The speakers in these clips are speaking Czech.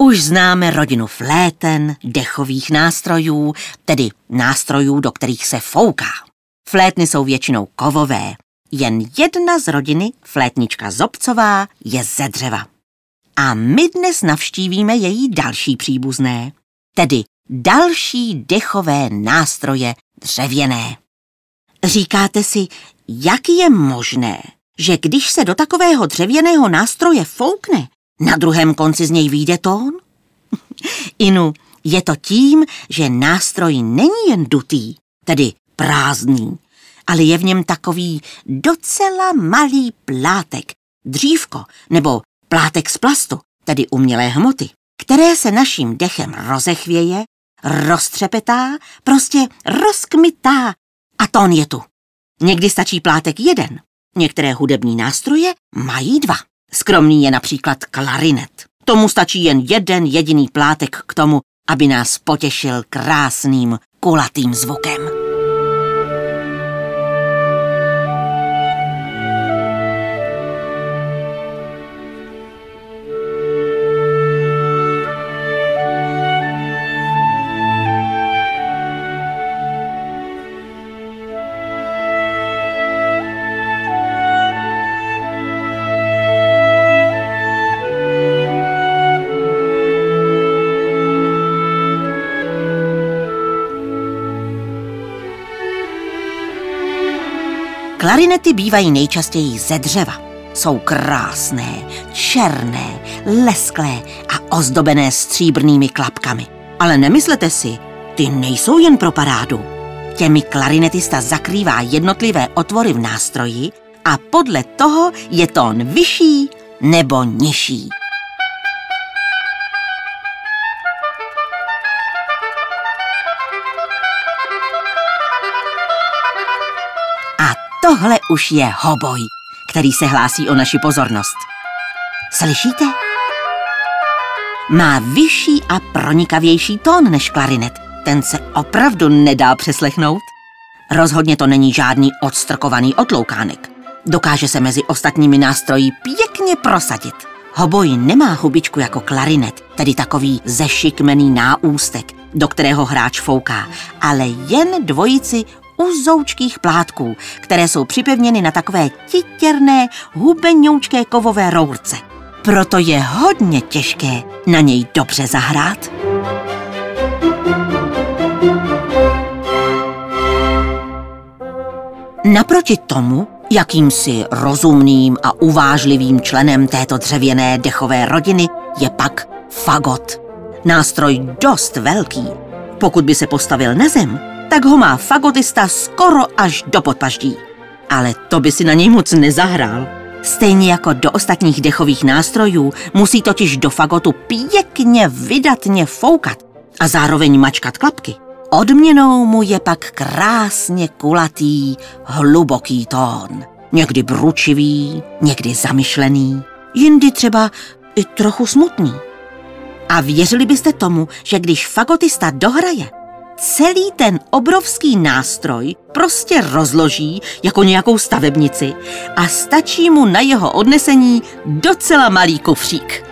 Už známe rodinu fléten, dechových nástrojů, tedy nástrojů, do kterých se fouká. Flétny jsou většinou kovové. Jen jedna z rodiny, flétnička Zobcová, je ze dřeva. A my dnes navštívíme její další příbuzné, tedy další dechové nástroje dřevěné. Říkáte si, jak je možné, že když se do takového dřevěného nástroje foukne, na druhém konci z něj vyjde tón? Inu, je to tím, že nástroj není jen dutý, tedy prázdný, ale je v něm takový docela malý plátek, dřívko nebo plátek z plastu, tedy umělé hmoty, které se naším dechem rozechvěje, roztřepetá, prostě rozkmitá a tón je tu. Někdy stačí plátek jeden, některé hudební nástroje mají dva. Skromný je například klarinet. Tomu stačí jen jeden jediný plátek k tomu, aby nás potěšil krásným kulatým zvukem. Klarinety bývají nejčastěji ze dřeva. Jsou krásné, černé, lesklé a ozdobené stříbrnými klapkami. Ale nemyslete si, ty nejsou jen pro parádu. Těmi klarinetista zakrývá jednotlivé otvory v nástroji a podle toho je tón vyšší nebo nižší. Tohle už je hoboj, který se hlásí o naši pozornost. Slyšíte? Má vyšší a pronikavější tón než klarinet. Ten se opravdu nedá přeslechnout. Rozhodně to není žádný odstrkovaný otloukánek. Dokáže se mezi ostatními nástroji pěkně prosadit. Hoboj nemá hubičku jako klarinet, tedy takový zešikmený náústek, do kterého hráč fouká, ale jen dvojici uzoučkých plátků, které jsou připevněny na takové titěrné, hubenoučké kovové rource. Proto je hodně těžké na něj dobře zahrát. Naproti tomu, jakýmsi rozumným a uvážlivým členem této dřevěné dechové rodiny je pak fagot. Nástroj dost velký. Pokud by se postavil na zem, tak ho má fagotista skoro až do podpaždí. Ale to by si na něj moc nezahrál. Stejně jako do ostatních dechových nástrojů musí totiž do fagotu pěkně vydatně foukat a zároveň mačkat klapky. Odměnou mu je pak krásně kulatý, hluboký tón. Někdy bručivý, někdy zamyšlený, jindy třeba i trochu smutný. A věřili byste tomu, že když fagotista dohraje, celý ten obrovský nástroj prostě rozloží jako nějakou stavebnici a stačí mu na jeho odnesení docela malý kufřík.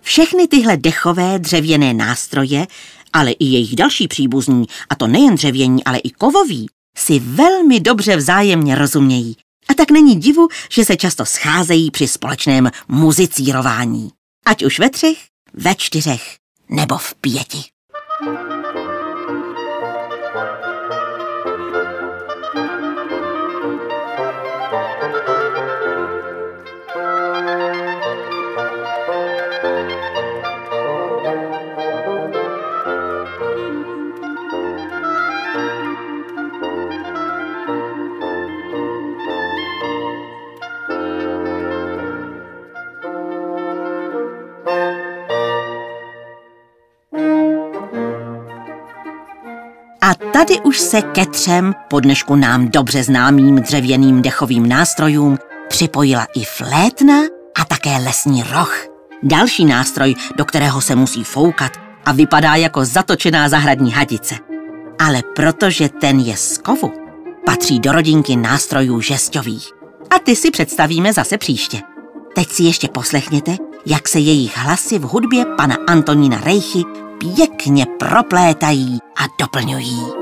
Všechny tyhle dechové dřevěné nástroje, ale i jejich další příbuzní, a to nejen dřevění, ale i kovoví, si velmi dobře vzájemně rozumějí. A tak není divu, že se často scházejí při společném muzicírování. Ať už ve třech, ve čtyřech nebo v pěti. A tady už se ke třem, po dnešku nám dobře známým dřevěným dechovým nástrojům, připojila i flétna a také lesní roh. Další nástroj, do kterého se musí foukat a vypadá jako zatočená zahradní hadice. Ale protože ten je z kovu, patří do rodinky nástrojů žestových. A ty si představíme zase příště. Teď si ještě poslechněte, jak se jejich hlasy v hudbě pana Antonína Rejchy pěkně proplétají a doplňují.